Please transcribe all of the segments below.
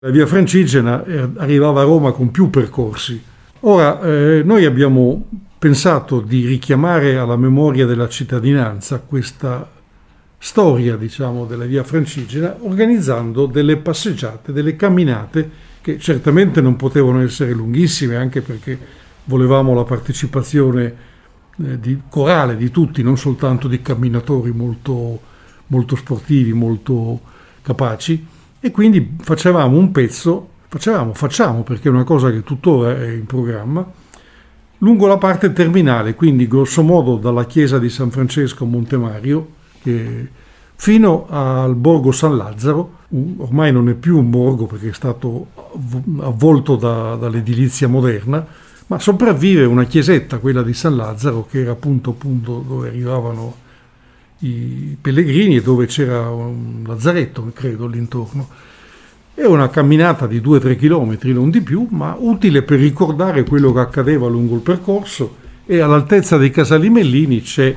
La via Francigena eh, arrivava a Roma con più percorsi. Ora, eh, noi abbiamo pensato di richiamare alla memoria della cittadinanza questa storia, diciamo, della via Francigena, organizzando delle passeggiate, delle camminate che certamente non potevano essere lunghissime, anche perché volevamo la partecipazione eh, di, corale di tutti, non soltanto di camminatori molto, molto sportivi, molto capaci, e quindi facevamo un pezzo, facevamo, facciamo, perché è una cosa che tuttora è in programma, lungo la parte terminale, quindi grosso modo dalla chiesa di San Francesco a Montemario, che fino al borgo San Lazzaro, ormai non è più un borgo perché è stato avvolto da, dall'edilizia moderna, ma sopravvive una chiesetta, quella di San Lazzaro, che era appunto, appunto dove arrivavano i pellegrini e dove c'era un lazzaretto, credo, all'intorno. È una camminata di 2-3 km, non di più, ma utile per ricordare quello che accadeva lungo il percorso e all'altezza dei Casali Mellini c'è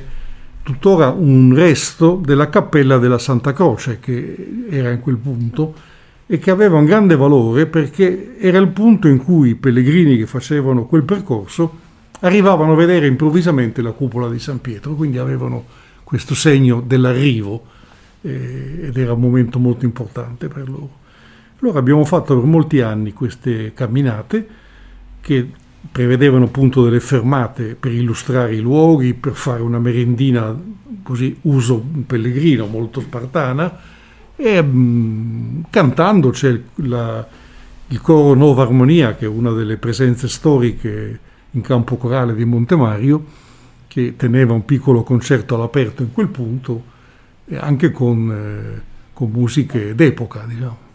tuttora un resto della cappella della Santa Croce che era in quel punto e che aveva un grande valore perché era il punto in cui i pellegrini che facevano quel percorso arrivavano a vedere improvvisamente la cupola di San Pietro, quindi avevano questo segno dell'arrivo eh, ed era un momento molto importante per loro. Allora abbiamo fatto per molti anni queste camminate che prevedevano appunto delle fermate per illustrare i luoghi, per fare una merendina così uso pellegrino molto spartana e mh, mm, cantando c'è la, il coro Nova Armonia che è una delle presenze storiche in campo corale di Montemario che teneva un piccolo concerto all'aperto in quel punto anche con, eh, con musiche d'epoca diciamo.